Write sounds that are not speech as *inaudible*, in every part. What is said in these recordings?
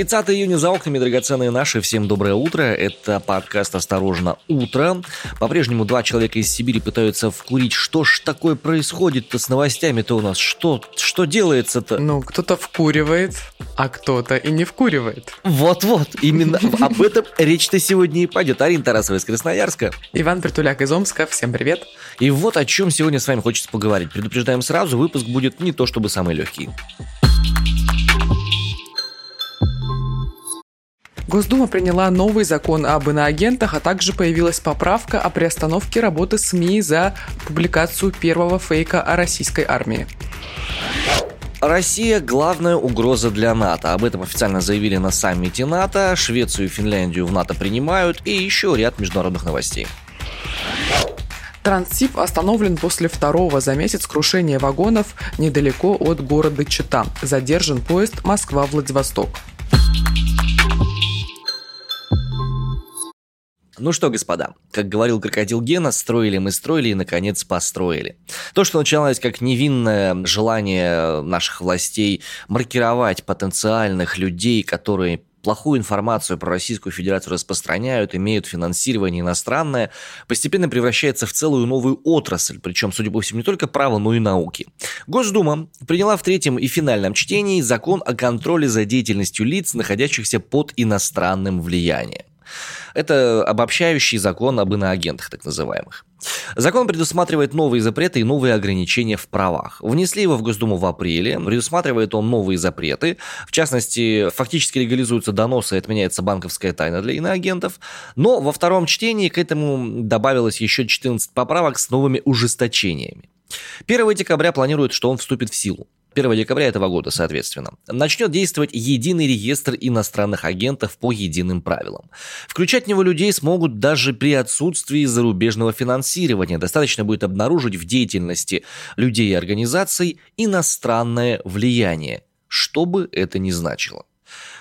30 июня за окнами, драгоценные наши. Всем доброе утро. Это подкаст «Осторожно, утро». По-прежнему два человека из Сибири пытаются вкурить. Что ж такое происходит-то с новостями-то у нас? Что, что делается-то? Ну, кто-то вкуривает, а кто-то и не вкуривает. Вот-вот, именно *laughs* об этом речь-то сегодня и пойдет. Арина Тарасова из Красноярска. Иван Притуляк из Омска. Всем привет. И вот о чем сегодня с вами хочется поговорить. Предупреждаем сразу, выпуск будет не то чтобы самый легкий. Госдума приняла новый закон об иноагентах, а также появилась поправка о приостановке работы СМИ за публикацию первого фейка о российской армии. Россия – главная угроза для НАТО. Об этом официально заявили на саммите НАТО. Швецию и Финляндию в НАТО принимают. И еще ряд международных новостей. Транссиб остановлен после второго за месяц крушения вагонов недалеко от города Чита. Задержан поезд Москва-Владивосток. Ну что, господа, как говорил крокодил Гена, строили мы строили и, наконец, построили. То, что началось как невинное желание наших властей маркировать потенциальных людей, которые плохую информацию про Российскую Федерацию распространяют, имеют финансирование иностранное, постепенно превращается в целую новую отрасль, причем, судя по всему, не только право, но и науки. Госдума приняла в третьем и финальном чтении закон о контроле за деятельностью лиц, находящихся под иностранным влиянием. Это обобщающий закон об иноагентах, так называемых. Закон предусматривает новые запреты и новые ограничения в правах. Внесли его в Госдуму в апреле. Предусматривает он новые запреты. В частности, фактически легализуются доносы и отменяется банковская тайна для иноагентов. Но во втором чтении к этому добавилось еще 14 поправок с новыми ужесточениями. 1 декабря планируют, что он вступит в силу. 1 декабря этого года, соответственно, начнет действовать единый реестр иностранных агентов по единым правилам. Включать в него людей смогут даже при отсутствии зарубежного финансирования. Достаточно будет обнаружить в деятельности людей и организаций иностранное влияние, что бы это ни значило.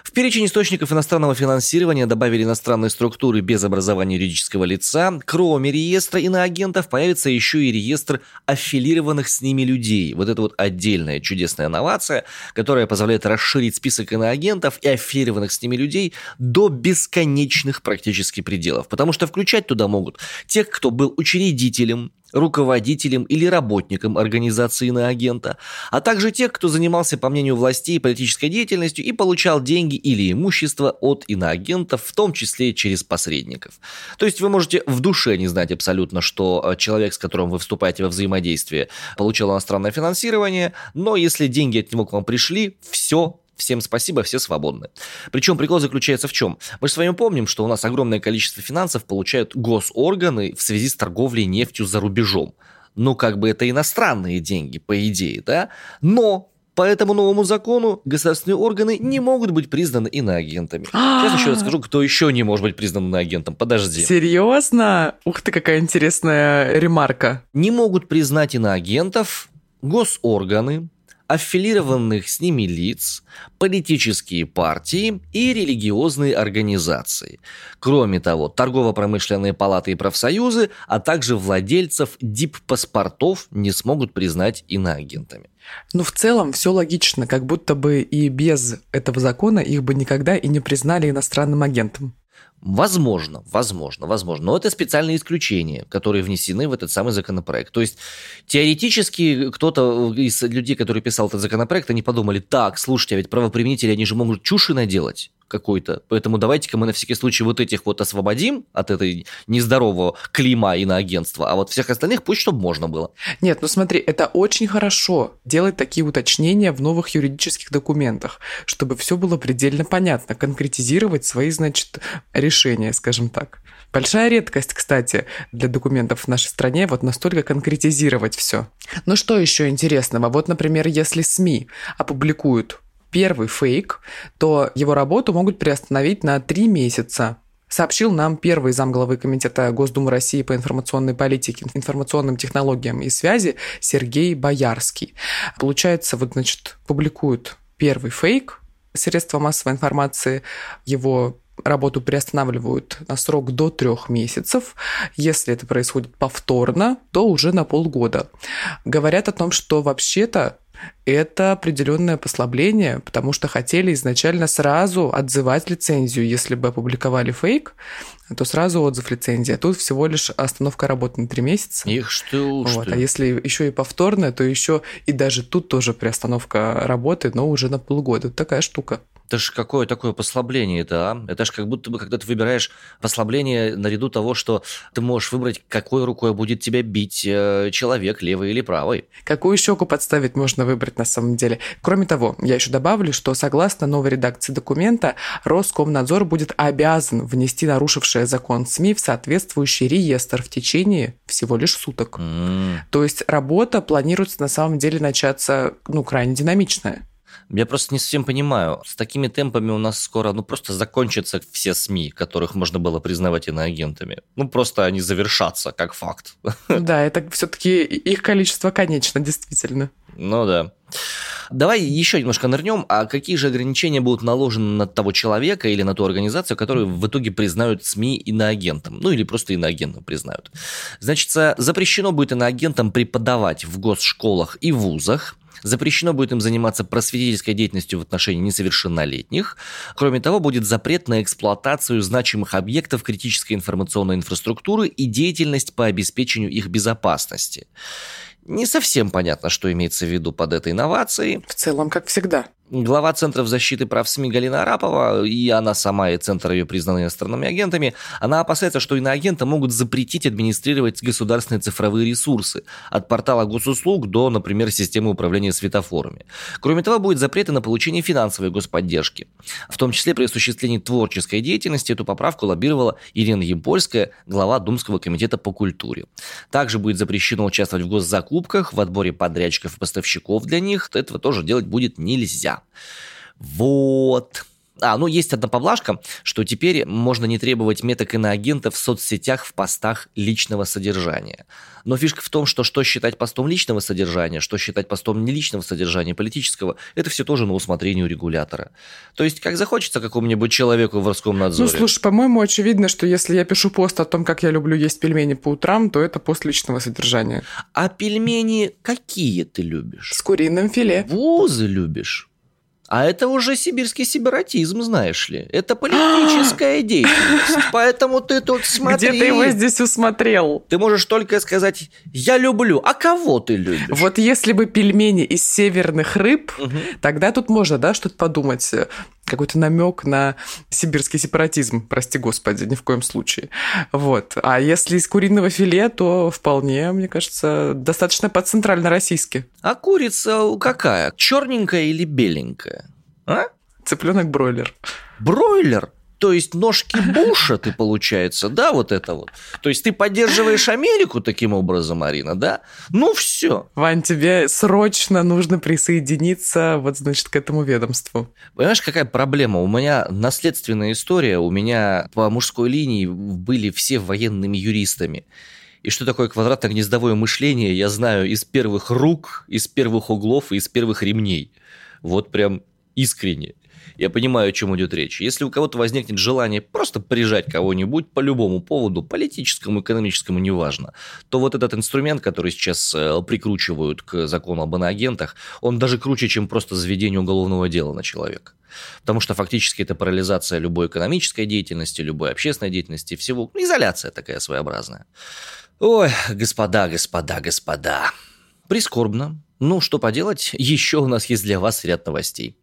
В перечень источников иностранного финансирования добавили иностранные структуры без образования юридического лица. Кроме реестра иноагентов появится еще и реестр аффилированных с ними людей. Вот это вот отдельная чудесная новация, которая позволяет расширить список иноагентов и аффилированных с ними людей до бесконечных практически пределов. Потому что включать туда могут тех, кто был учредителем, руководителем или работником организации иноагента, а также тех, кто занимался, по мнению властей, политической деятельностью и получал деньги или имущество от иноагентов, в том числе через посредников. То есть вы можете в душе не знать абсолютно, что э, человек, с которым вы вступаете во взаимодействие, получил иностранное финансирование, но если деньги от него к вам пришли, все, Всем спасибо, все свободны. Причем прикол заключается в чем? Мы же с вами помним, что у нас огромное количество финансов получают госорганы в связи с торговлей нефтью за рубежом. Ну, как бы это иностранные деньги, по идее, да? Но по этому новому закону государственные органы не могут быть признаны иноагентами. Сейчас еще расскажу, кто еще не может быть признан иноагентом. Подожди. Серьезно? Ух ты, какая интересная ремарка. Не могут признать иноагентов госорганы, аффилированных с ними лиц, политические партии и религиозные организации. Кроме того, торгово-промышленные палаты и профсоюзы, а также владельцев дип-паспортов не смогут признать иноагентами. Ну, в целом, все логично, как будто бы и без этого закона их бы никогда и не признали иностранным агентом. Возможно, возможно, возможно. Но это специальные исключения, которые внесены в этот самый законопроект. То есть теоретически кто-то из людей, который писал этот законопроект, они подумали, так, слушайте, а ведь правоприменители, они же могут чуши наделать какой-то. Поэтому давайте-ка мы на всякий случай вот этих вот освободим от этой нездорового клима и на агентство, а вот всех остальных пусть чтобы можно было. Нет, ну смотри, это очень хорошо делать такие уточнения в новых юридических документах, чтобы все было предельно понятно, конкретизировать свои, значит, решения, скажем так. Большая редкость, кстати, для документов в нашей стране вот настолько конкретизировать все. Ну что еще интересного? Вот, например, если СМИ опубликуют первый фейк, то его работу могут приостановить на три месяца сообщил нам первый замглавы Комитета Госдумы России по информационной политике, информационным технологиям и связи Сергей Боярский. Получается, вот, значит, публикуют первый фейк, средства массовой информации его работу приостанавливают на срок до трех месяцев. Если это происходит повторно, то уже на полгода. Говорят о том, что вообще-то это определенное послабление, потому что хотели изначально сразу отзывать лицензию. Если бы опубликовали фейк, то сразу отзыв лицензии. А тут всего лишь остановка работы на три месяца. Их что, вот. А если еще и повторная, то еще и даже тут тоже приостановка работы, но уже на полгода. Такая штука. Это ж какое такое послабление это, а? Это ж как будто бы, когда ты выбираешь послабление наряду того, что ты можешь выбрать, какой рукой будет тебя бить э, человек, левой или правой. Какую щеку подставить можно выбрать на самом деле. Кроме того, я еще добавлю, что согласно новой редакции документа, Роскомнадзор будет обязан внести нарушившее закон СМИ в соответствующий реестр в течение всего лишь суток. Mm. То есть работа планируется на самом деле начаться, ну, крайне динамичная. Я просто не совсем понимаю, с такими темпами у нас скоро, ну, просто закончатся все СМИ, которых можно было признавать иноагентами. Ну, просто они завершатся, как факт. *laughs* Да, это все-таки их количество конечно, действительно. Ну да. Давай еще немножко нырнем. А какие же ограничения будут наложены на того человека или на ту организацию, которую в итоге признают СМИ иноагентом? Ну или просто иноагентом признают. Значит, запрещено будет иноагентам преподавать в госшколах и вузах, Запрещено будет им заниматься просветительской деятельностью в отношении несовершеннолетних. Кроме того, будет запрет на эксплуатацию значимых объектов критической информационной инфраструктуры и деятельность по обеспечению их безопасности. Не совсем понятно, что имеется в виду под этой инновацией. В целом, как всегда. Глава Центров защиты прав СМИ Галина Арапова, и она сама, и Центр ее признаны иностранными агентами, она опасается, что иноагенты могут запретить администрировать государственные цифровые ресурсы, от портала госуслуг до, например, системы управления светофорами. Кроме того, будет запреты на получение финансовой господдержки. В том числе при осуществлении творческой деятельности эту поправку лоббировала Ирина Емпольская, глава Думского комитета по культуре. Также будет запрещено участвовать в госзакупках, в отборе подрядчиков и поставщиков для них. Этого тоже делать будет нельзя. Вот. А, ну есть одна поблажка, что теперь можно не требовать меток иноагента в соцсетях в постах личного содержания. Но фишка в том, что что считать постом личного содержания, что считать постом не личного содержания, политического, это все тоже на усмотрение у регулятора. То есть, как захочется какому-нибудь человеку в Роскомнадзоре. Ну, слушай, по-моему, очевидно, что если я пишу пост о том, как я люблю есть пельмени по утрам, то это пост личного содержания. А пельмени какие ты любишь? С куриным филе. Вузы любишь? А это уже сибирский сепаратизм, знаешь ли. Это политическая *gasps* деятельность. Поэтому ты тут смотри. Где ты его здесь усмотрел? Ты можешь только сказать «я люблю». А кого ты любишь? Вот если бы пельмени из северных рыб, угу. тогда тут можно, да, что-то подумать какой-то намек на сибирский сепаратизм, прости господи, ни в коем случае. Вот. А если из куриного филе, то вполне, мне кажется, достаточно по центрально-российски. А курица какая? Черненькая или беленькая? А? Цыпленок бройлер. Бройлер? То есть ножки *laughs* Буша ты, получается, да, вот это вот. То есть ты поддерживаешь Америку таким образом, Марина, да? Ну все. Вань, тебе срочно нужно присоединиться вот, значит, к этому ведомству. Понимаешь, какая проблема? У меня наследственная история, у меня по мужской линии были все военными юристами. И что такое квадратно-гнездовое мышление, я знаю из первых рук, из первых углов и из первых ремней. Вот прям искренне. Я понимаю, о чем идет речь. Если у кого-то возникнет желание просто прижать кого-нибудь по любому поводу, политическому, экономическому, неважно, то вот этот инструмент, который сейчас э, прикручивают к закону об иноагентах, он даже круче, чем просто заведение уголовного дела на человека. Потому что фактически это парализация любой экономической деятельности, любой общественной деятельности, всего. Изоляция такая своеобразная. Ой, господа, господа, господа. Прискорбно. Ну, что поделать, еще у нас есть для вас ряд новостей.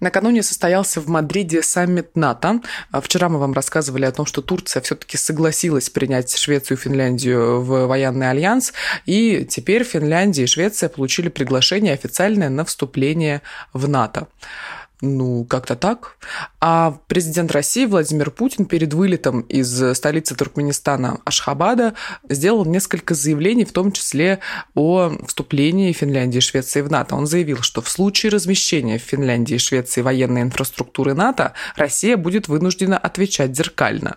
Накануне состоялся в Мадриде саммит НАТО. А вчера мы вам рассказывали о том, что Турция все-таки согласилась принять Швецию и Финляндию в военный альянс, и теперь Финляндия и Швеция получили приглашение официальное на вступление в НАТО. Ну, как-то так. А президент России Владимир Путин перед вылетом из столицы Туркменистана Ашхабада сделал несколько заявлений, в том числе о вступлении Финляндии и Швеции в НАТО. Он заявил, что в случае размещения в Финляндии и Швеции военной инфраструктуры НАТО Россия будет вынуждена отвечать зеркально.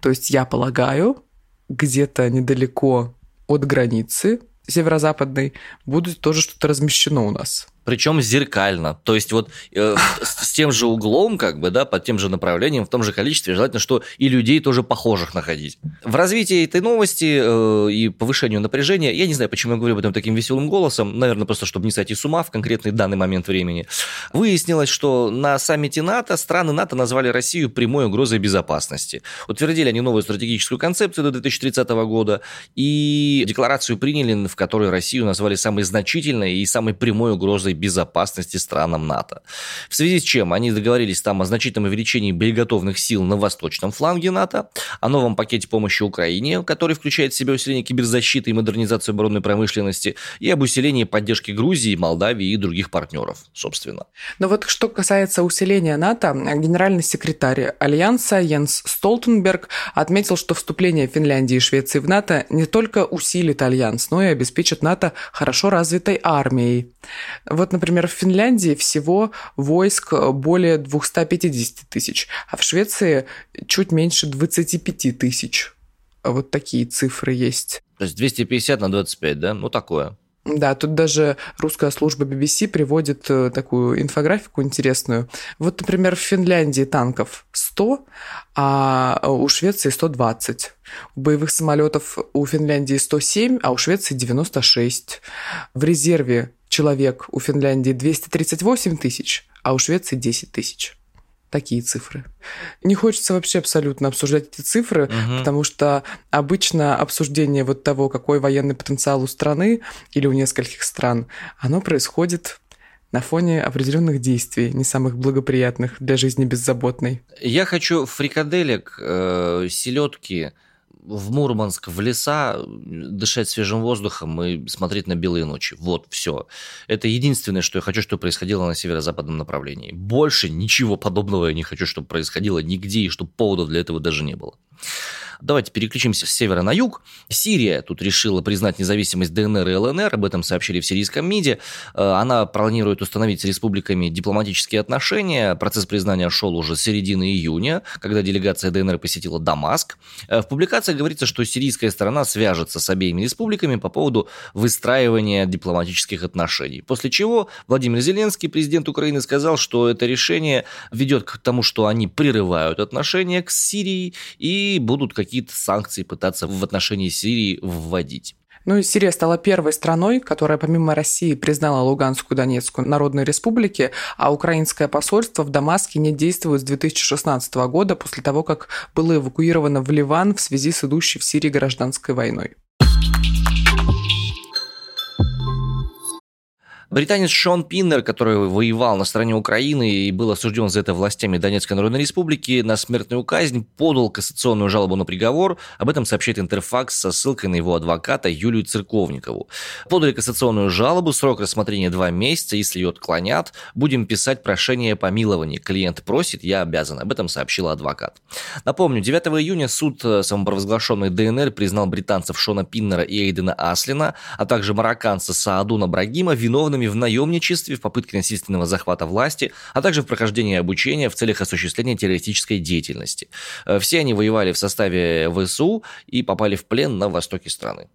То есть, я полагаю, где-то недалеко от границы северо-западной будет тоже что-то размещено у нас. Причем зеркально. То есть вот э, с, с тем же углом, как бы, да, под тем же направлением, в том же количестве, желательно, что и людей тоже похожих находить. В развитии этой новости э, и повышению напряжения, я не знаю, почему я говорю об этом таким веселым голосом, наверное, просто чтобы не сойти с ума в конкретный данный момент времени, выяснилось, что на саммите НАТО страны НАТО назвали Россию прямой угрозой безопасности. Утвердили они новую стратегическую концепцию до 2030 года и декларацию приняли, в которой Россию назвали самой значительной и самой прямой угрозой безопасности странам НАТО. В связи с чем они договорились там о значительном увеличении боеготовных сил на восточном фланге НАТО, о новом пакете помощи Украине, который включает в себя усиление киберзащиты и модернизацию оборонной промышленности, и об усилении поддержки Грузии, Молдавии и других партнеров, собственно. Но вот что касается усиления НАТО, генеральный секретарь Альянса Йенс Столтенберг отметил, что вступление Финляндии и Швеции в НАТО не только усилит Альянс, но и обеспечит НАТО хорошо развитой армией. Вот, например, в Финляндии всего войск более 250 тысяч, а в Швеции чуть меньше 25 тысяч. Вот такие цифры есть. То есть 250 на 25, да? Ну, такое. Да, тут даже русская служба BBC приводит э, такую инфографику интересную. Вот, например, в Финляндии танков 100, а у Швеции 120. У боевых самолетов у Финляндии 107, а у Швеции 96. В резерве человек у Финляндии 238 тысяч, а у Швеции 10 тысяч такие цифры. Не хочется вообще абсолютно обсуждать эти цифры, угу. потому что обычно обсуждение вот того, какой военный потенциал у страны или у нескольких стран, оно происходит на фоне определенных действий, не самых благоприятных для жизни беззаботной. Я хочу фрикаделек, э, селедки, в Мурманск, в леса, дышать свежим воздухом и смотреть на белые ночи. Вот, все. Это единственное, что я хочу, чтобы происходило на северо-западном направлении. Больше ничего подобного я не хочу, чтобы происходило нигде, и чтобы поводов для этого даже не было. Давайте переключимся с севера на юг. Сирия тут решила признать независимость ДНР и ЛНР, об этом сообщили в сирийском МИДе. Э, она планирует установить с республиками дипломатические отношения. Процесс признания шел уже с середины июня, когда делегация ДНР посетила Дамаск. Э, в публикации говорится, что сирийская сторона свяжется с обеими республиками по поводу выстраивания дипломатических отношений. После чего Владимир Зеленский, президент Украины, сказал, что это решение ведет к тому, что они прерывают отношения к Сирии и будут какие-то санкции пытаться в отношении Сирии вводить. Ну и Сирия стала первой страной, которая помимо России признала Луганскую Донецкую народные республики, а украинское посольство в Дамаске не действует с 2016 года после того, как было эвакуировано в Ливан в связи с идущей в Сирии гражданской войной. Британец Шон Пиннер, который воевал на стороне Украины и был осужден за это властями Донецкой Народной Республики на смертную казнь, подал кассационную жалобу на приговор. Об этом сообщает Интерфакс со ссылкой на его адвоката Юлию Церковникову. Подали кассационную жалобу, срок рассмотрения два месяца. Если ее отклонят, будем писать прошение о помиловании. Клиент просит, я обязан. Об этом сообщил адвокат. Напомню, 9 июня суд э, самопровозглашенный ДНР признал британцев Шона Пиннера и Эйдена Аслина, а также марокканца Саадуна Брагима виновными виновными в наемничестве, в попытке насильственного захвата власти, а также в прохождении обучения в целях осуществления террористической деятельности. Э, все они воевали в составе ВСУ и попали в плен на востоке страны.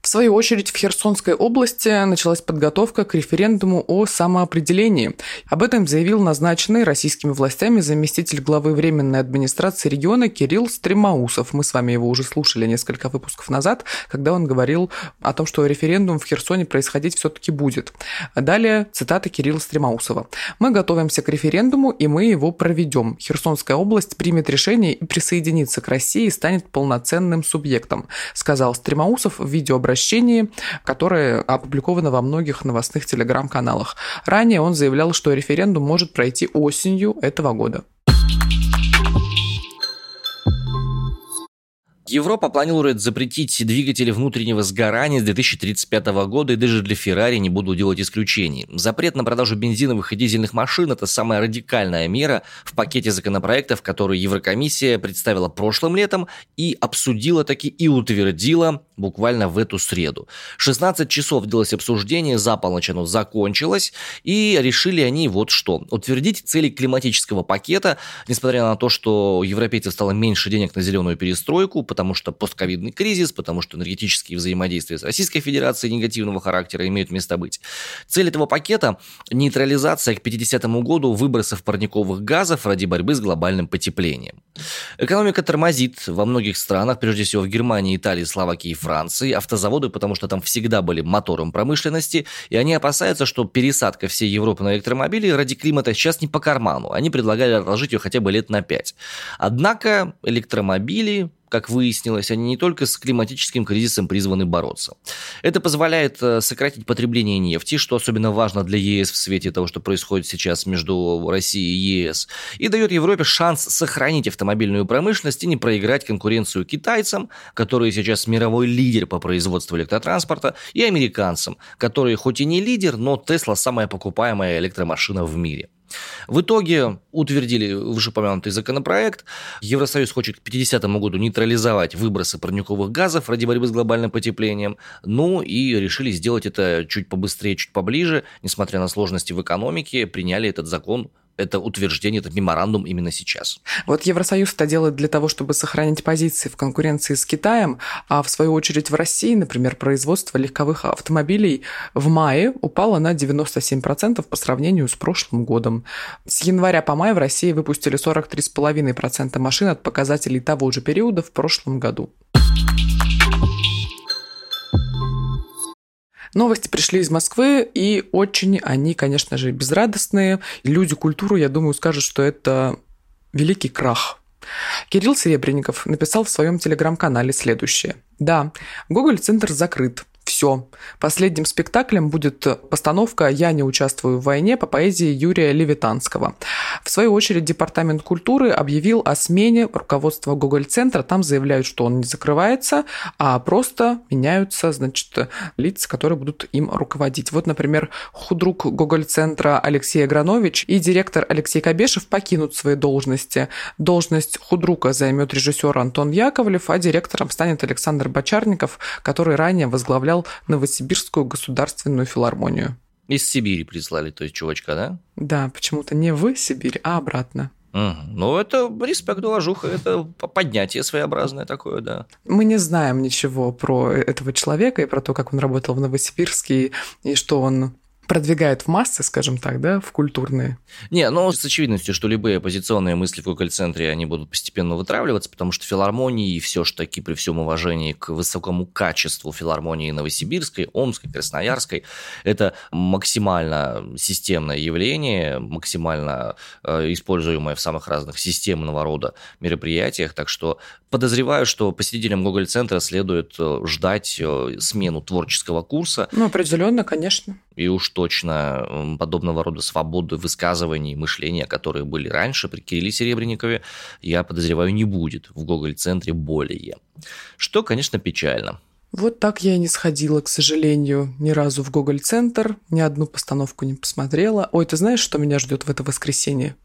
В свою очередь, в Херсонской области началась подготовка к референдуму о самоопределении. Об этом заявил назначенный российскими властями заместитель главы Временной администрации региона Кирилл Стремаусов. Мы с вами его уже слушали несколько выпусков назад, когда он говорил о том, что референдум в Херсоне происходить все-таки будет. Далее цитата Кирилла Стремаусова. «Мы готовимся к референдуму, и мы его проведем. Херсонская область примет решение и присоединится к России и станет полноценным субъектом», сказал Стремаусов в видео видеообращении, которое опубликовано во многих новостных телеграм-каналах. Ранее он заявлял, что референдум может пройти осенью этого года. Европа планирует запретить двигатели внутреннего сгорания с 2035 года, и даже для Феррари не будут делать исключений. Запрет на продажу бензиновых и дизельных машин – это самая радикальная мера в пакете законопроектов, который Еврокомиссия представила прошлым летом и обсудила таки и утвердила буквально в эту среду. 16 часов длилось обсуждение, за полночь оно закончилось, и решили они вот что. Утвердить цели климатического пакета, несмотря на то, что у европейцев стало меньше денег на зеленую перестройку, потому что постковидный кризис, потому что энергетические взаимодействия с Российской Федерацией негативного характера имеют место быть. Цель этого пакета – нейтрализация к 50 году выбросов парниковых газов ради борьбы с глобальным потеплением. Экономика тормозит во многих странах, прежде всего в Германии, Италии, Словакии и Франции, автозаводы, потому что там всегда были мотором промышленности, и они опасаются, что пересадка всей Европы на электромобили ради климата сейчас не по карману. Они предлагали отложить ее хотя бы лет на 5. Однако электромобили как выяснилось, они не только с климатическим кризисом призваны бороться. Это позволяет э, сократить потребление нефти, что особенно важно для ЕС в свете того, что происходит сейчас между Россией и ЕС, и дает Европе шанс сохранить автомобильную промышленность и не проиграть конкуренцию китайцам, которые сейчас мировой лидер по производству электротранспорта, и американцам, которые хоть и не лидер, но Тесла самая покупаемая электромашина в мире. В итоге утвердили вышеупомянутый законопроект. Евросоюз хочет к 50 году нейтрализовать выбросы парниковых газов ради борьбы с глобальным потеплением. Ну и решили сделать это чуть побыстрее, чуть поближе. Несмотря на сложности в экономике, приняли этот закон это утверждение, этот меморандум именно сейчас. Вот Евросоюз это делает для того, чтобы сохранить позиции в конкуренции с Китаем, а в свою очередь в России, например, производство легковых автомобилей в мае упало на 97% по сравнению с прошлым годом. С января по май в России выпустили 43,5% машин от показателей того же периода в прошлом году. Новости пришли из Москвы, и очень они, конечно же, безрадостные. Люди культуры, я думаю, скажут, что это великий крах. Кирилл Серебренников написал в своем телеграм-канале следующее. Да, Гоголь-центр закрыт все. Последним спектаклем будет постановка «Я не участвую в войне» по поэзии Юрия Левитанского. В свою очередь, Департамент культуры объявил о смене руководства Гоголь-центра. Там заявляют, что он не закрывается, а просто меняются, значит, лица, которые будут им руководить. Вот, например, худрук Гоголь-центра Алексей Агранович и директор Алексей Кабешев покинут свои должности. Должность худрука займет режиссер Антон Яковлев, а директором станет Александр Бочарников, который ранее возглавлял возглавлял Новосибирскую государственную филармонию. Из Сибири прислали, то есть чувачка, да? Да, почему-то не в Сибирь, а обратно. Ну, это респект, уважуха, это поднятие своеобразное такое, да. Мы не знаем ничего про этого человека и про то, как он работал в Новосибирске, и что он продвигает в массы, скажем так, да, в культурные. Не, ну, с очевидностью, что любые оппозиционные мысли в Google-центре, они будут постепенно вытравливаться, потому что филармонии и все ж таки при всем уважении к высокому качеству филармонии Новосибирской, Омской, Красноярской, это максимально системное явление, максимально э, используемое в самых разных системного рода мероприятиях, так что подозреваю, что посетителям Google-центра следует э, ждать э, смену творческого курса. Ну, определенно, конечно и уж точно подобного рода свободы высказываний, мышления, которые были раньше при Кирилле Серебренникове, я подозреваю, не будет в Гоголь-центре более. Что, конечно, печально. Вот так я и не сходила, к сожалению, ни разу в Гоголь-центр, ни одну постановку не посмотрела. Ой, ты знаешь, что меня ждет в это воскресенье?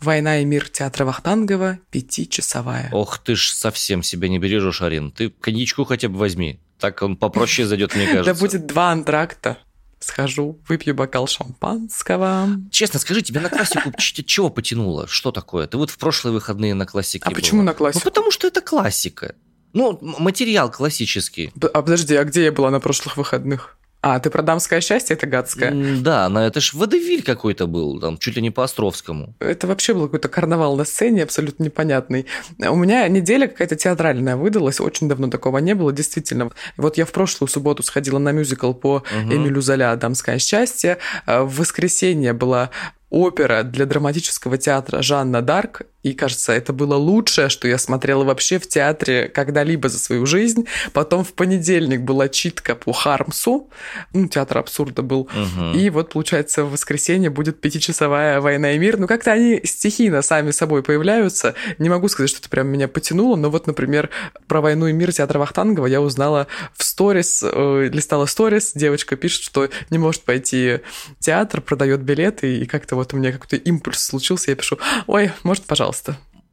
«Война и мир» театра Вахтангова, пятичасовая. Ох, ты ж совсем себя не бережешь, Арин. Ты коньячку хотя бы возьми. Так он попроще зайдет, мне *laughs* кажется. Да будет два антракта схожу, выпью бокал шампанского. Честно скажи, тебя на классику чего потянуло? Что такое? Ты вот в прошлые выходные на классике А почему на классику? Ну, потому что это классика. Ну, материал классический. А подожди, а где я была на прошлых выходных? А, ты про дамское счастье, это гадское? Да, но это ж водевиль какой-то был, там, чуть ли не по Островскому. Это вообще был какой-то карнавал на сцене, абсолютно непонятный. У меня неделя какая-то театральная выдалась, очень давно такого не было, действительно. Вот я в прошлую субботу сходила на мюзикл по угу. Эмилю Золя «Дамское счастье». А в воскресенье была опера для драматического театра Жанна Дарк, и, кажется, это было лучшее, что я смотрела вообще в театре когда-либо за свою жизнь. Потом в понедельник была читка по Хармсу, ну, театр абсурда был. Угу. И вот, получается, в воскресенье будет пятичасовая «Война и мир». Ну, как-то они стихийно сами собой появляются. Не могу сказать, что это прям меня потянуло, но вот, например, про «Войну и мир» театра Вахтангова я узнала в сторис, э, листала сторис, девочка пишет, что не может пойти в театр, продает билеты, и как-то вот у меня какой-то импульс случился, я пишу, ой, может, пожалуйста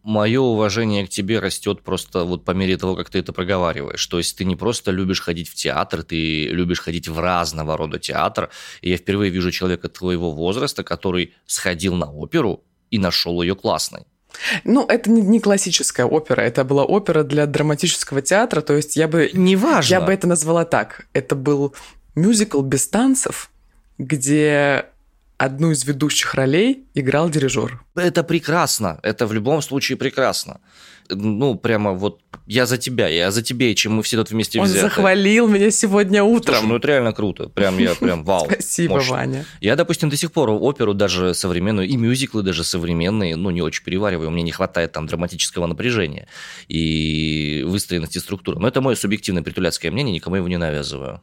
мое уважение к тебе растет просто вот по мере того, как ты это проговариваешь. То есть ты не просто любишь ходить в театр, ты любишь ходить в разного рода театр. И я впервые вижу человека твоего возраста, который сходил на оперу и нашел ее классной. Ну, это не, не классическая опера, это была опера для драматического театра, то есть я бы... Неважно. Я бы это назвала так. Это был мюзикл без танцев, где одну из ведущих ролей играл дирижер. Это прекрасно, это в любом случае прекрасно. Ну, прямо вот я за тебя, я за тебя, чем мы все тут вместе Он взяты. захвалил меня сегодня утром. Слушай, ну это реально круто. Прям я прям вау. *laughs* Спасибо, мощно. Ваня. Я, допустим, до сих пор оперу даже современную, и мюзиклы даже современные, ну, не очень перевариваю. Мне не хватает там драматического напряжения и выстроенности структуры. Но это мое субъективное притуляцкое мнение, никому его не навязываю.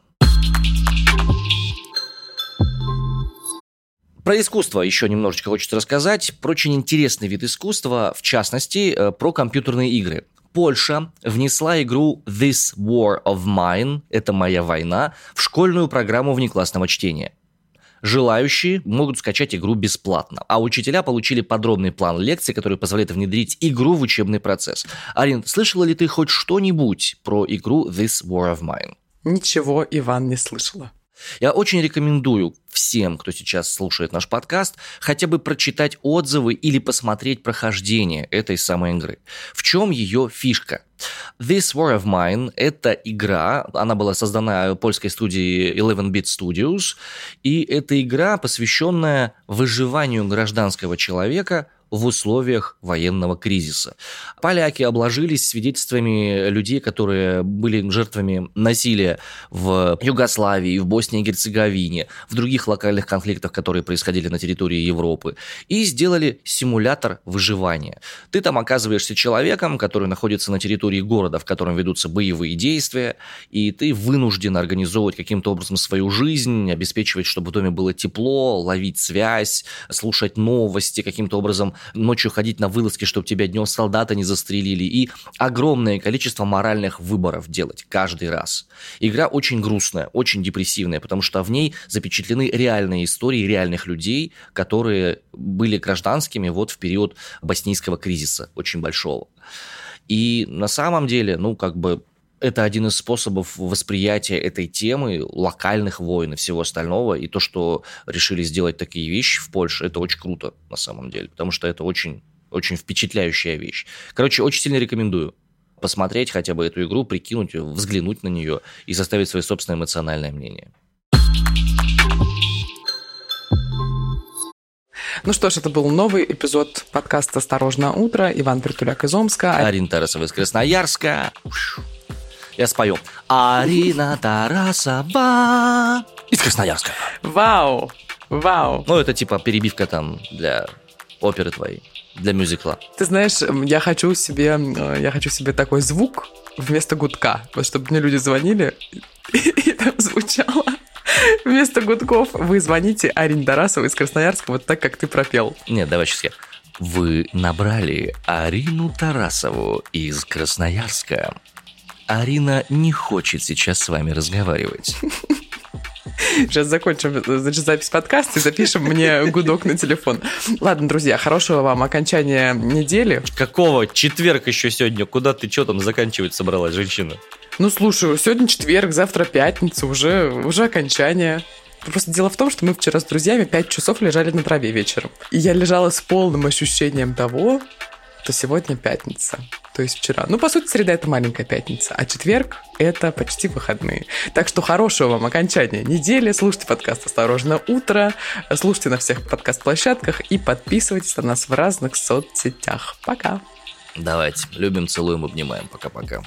Про искусство еще немножечко хочется рассказать. Про очень интересный вид искусства, в частности, э, про компьютерные игры. Польша внесла игру This War of Mine, это моя война, в школьную программу внеклассного чтения. Желающие могут скачать игру бесплатно, а учителя получили подробный план лекций, который позволяет внедрить игру в учебный процесс. Арин, слышала ли ты хоть что-нибудь про игру This War of Mine? Ничего Иван не слышала. Я очень рекомендую всем, кто сейчас слушает наш подкаст, хотя бы прочитать отзывы или посмотреть прохождение этой самой игры. В чем ее фишка? This War of Mine – это игра, она была создана польской студией 11-Bit Studios, и это игра, посвященная выживанию гражданского человека в условиях военного кризиса. Поляки обложились свидетельствами людей, которые были жертвами насилия в Югославии, в Боснии и Герцеговине, в других локальных конфликтах, которые происходили на территории Европы, и сделали симулятор выживания. Ты там оказываешься человеком, который находится на территории города, в котором ведутся боевые действия, и ты вынужден организовывать каким-то образом свою жизнь, обеспечивать, чтобы в доме было тепло, ловить связь, слушать новости, каким-то образом ночью ходить на вылазки, чтобы тебя днем солдата не застрелили, и огромное количество моральных выборов делать каждый раз. Игра очень грустная, очень депрессивная, потому что в ней запечатлены реальные истории реальных людей, которые были гражданскими вот в период боснийского кризиса, очень большого. И на самом деле, ну, как бы это один из способов восприятия этой темы, локальных войн и всего остального. И то, что решили сделать такие вещи в Польше, это очень круто на самом деле, потому что это очень, очень впечатляющая вещь. Короче, очень сильно рекомендую посмотреть хотя бы эту игру, прикинуть, взглянуть на нее и составить свое собственное эмоциональное мнение. Ну что ж, это был новый эпизод подкаста «Осторожно, утро». Иван Притуляк из Омска. Арина Тарасова из Красноярска. Я спою. Арина Тарасова из Красноярска. Вау! Вау! Ну, это типа перебивка там для оперы твоей, для мюзикла. Ты знаешь, я хочу себе, э, я хочу себе такой звук вместо гудка, вот чтобы мне люди звонили, и там звучало вместо гудков вы звоните Арине Тарасовой из Красноярска вот так, как ты пропел. Нет, давай сейчас я. Вы набрали Арину Тарасову из Красноярска. Арина не хочет сейчас с вами разговаривать. Сейчас закончим значит, запись подкаста и запишем мне гудок на телефон. Ладно, друзья, хорошего вам окончания недели. Какого? Четверг еще сегодня. Куда ты что там заканчивать собралась, женщина? Ну, слушай, сегодня четверг, завтра пятница, уже, уже окончание. Просто дело в том, что мы вчера с друзьями пять часов лежали на траве вечером. И я лежала с полным ощущением того, что сегодня пятница. То есть вчера. Ну, по сути, среда – это маленькая пятница, а четверг – это почти выходные. Так что хорошего вам окончания недели. Слушайте подкаст «Осторожно, утро». Слушайте на всех подкаст-площадках и подписывайтесь на нас в разных соцсетях. Пока! Давайте. Любим, целуем, обнимаем. Пока-пока.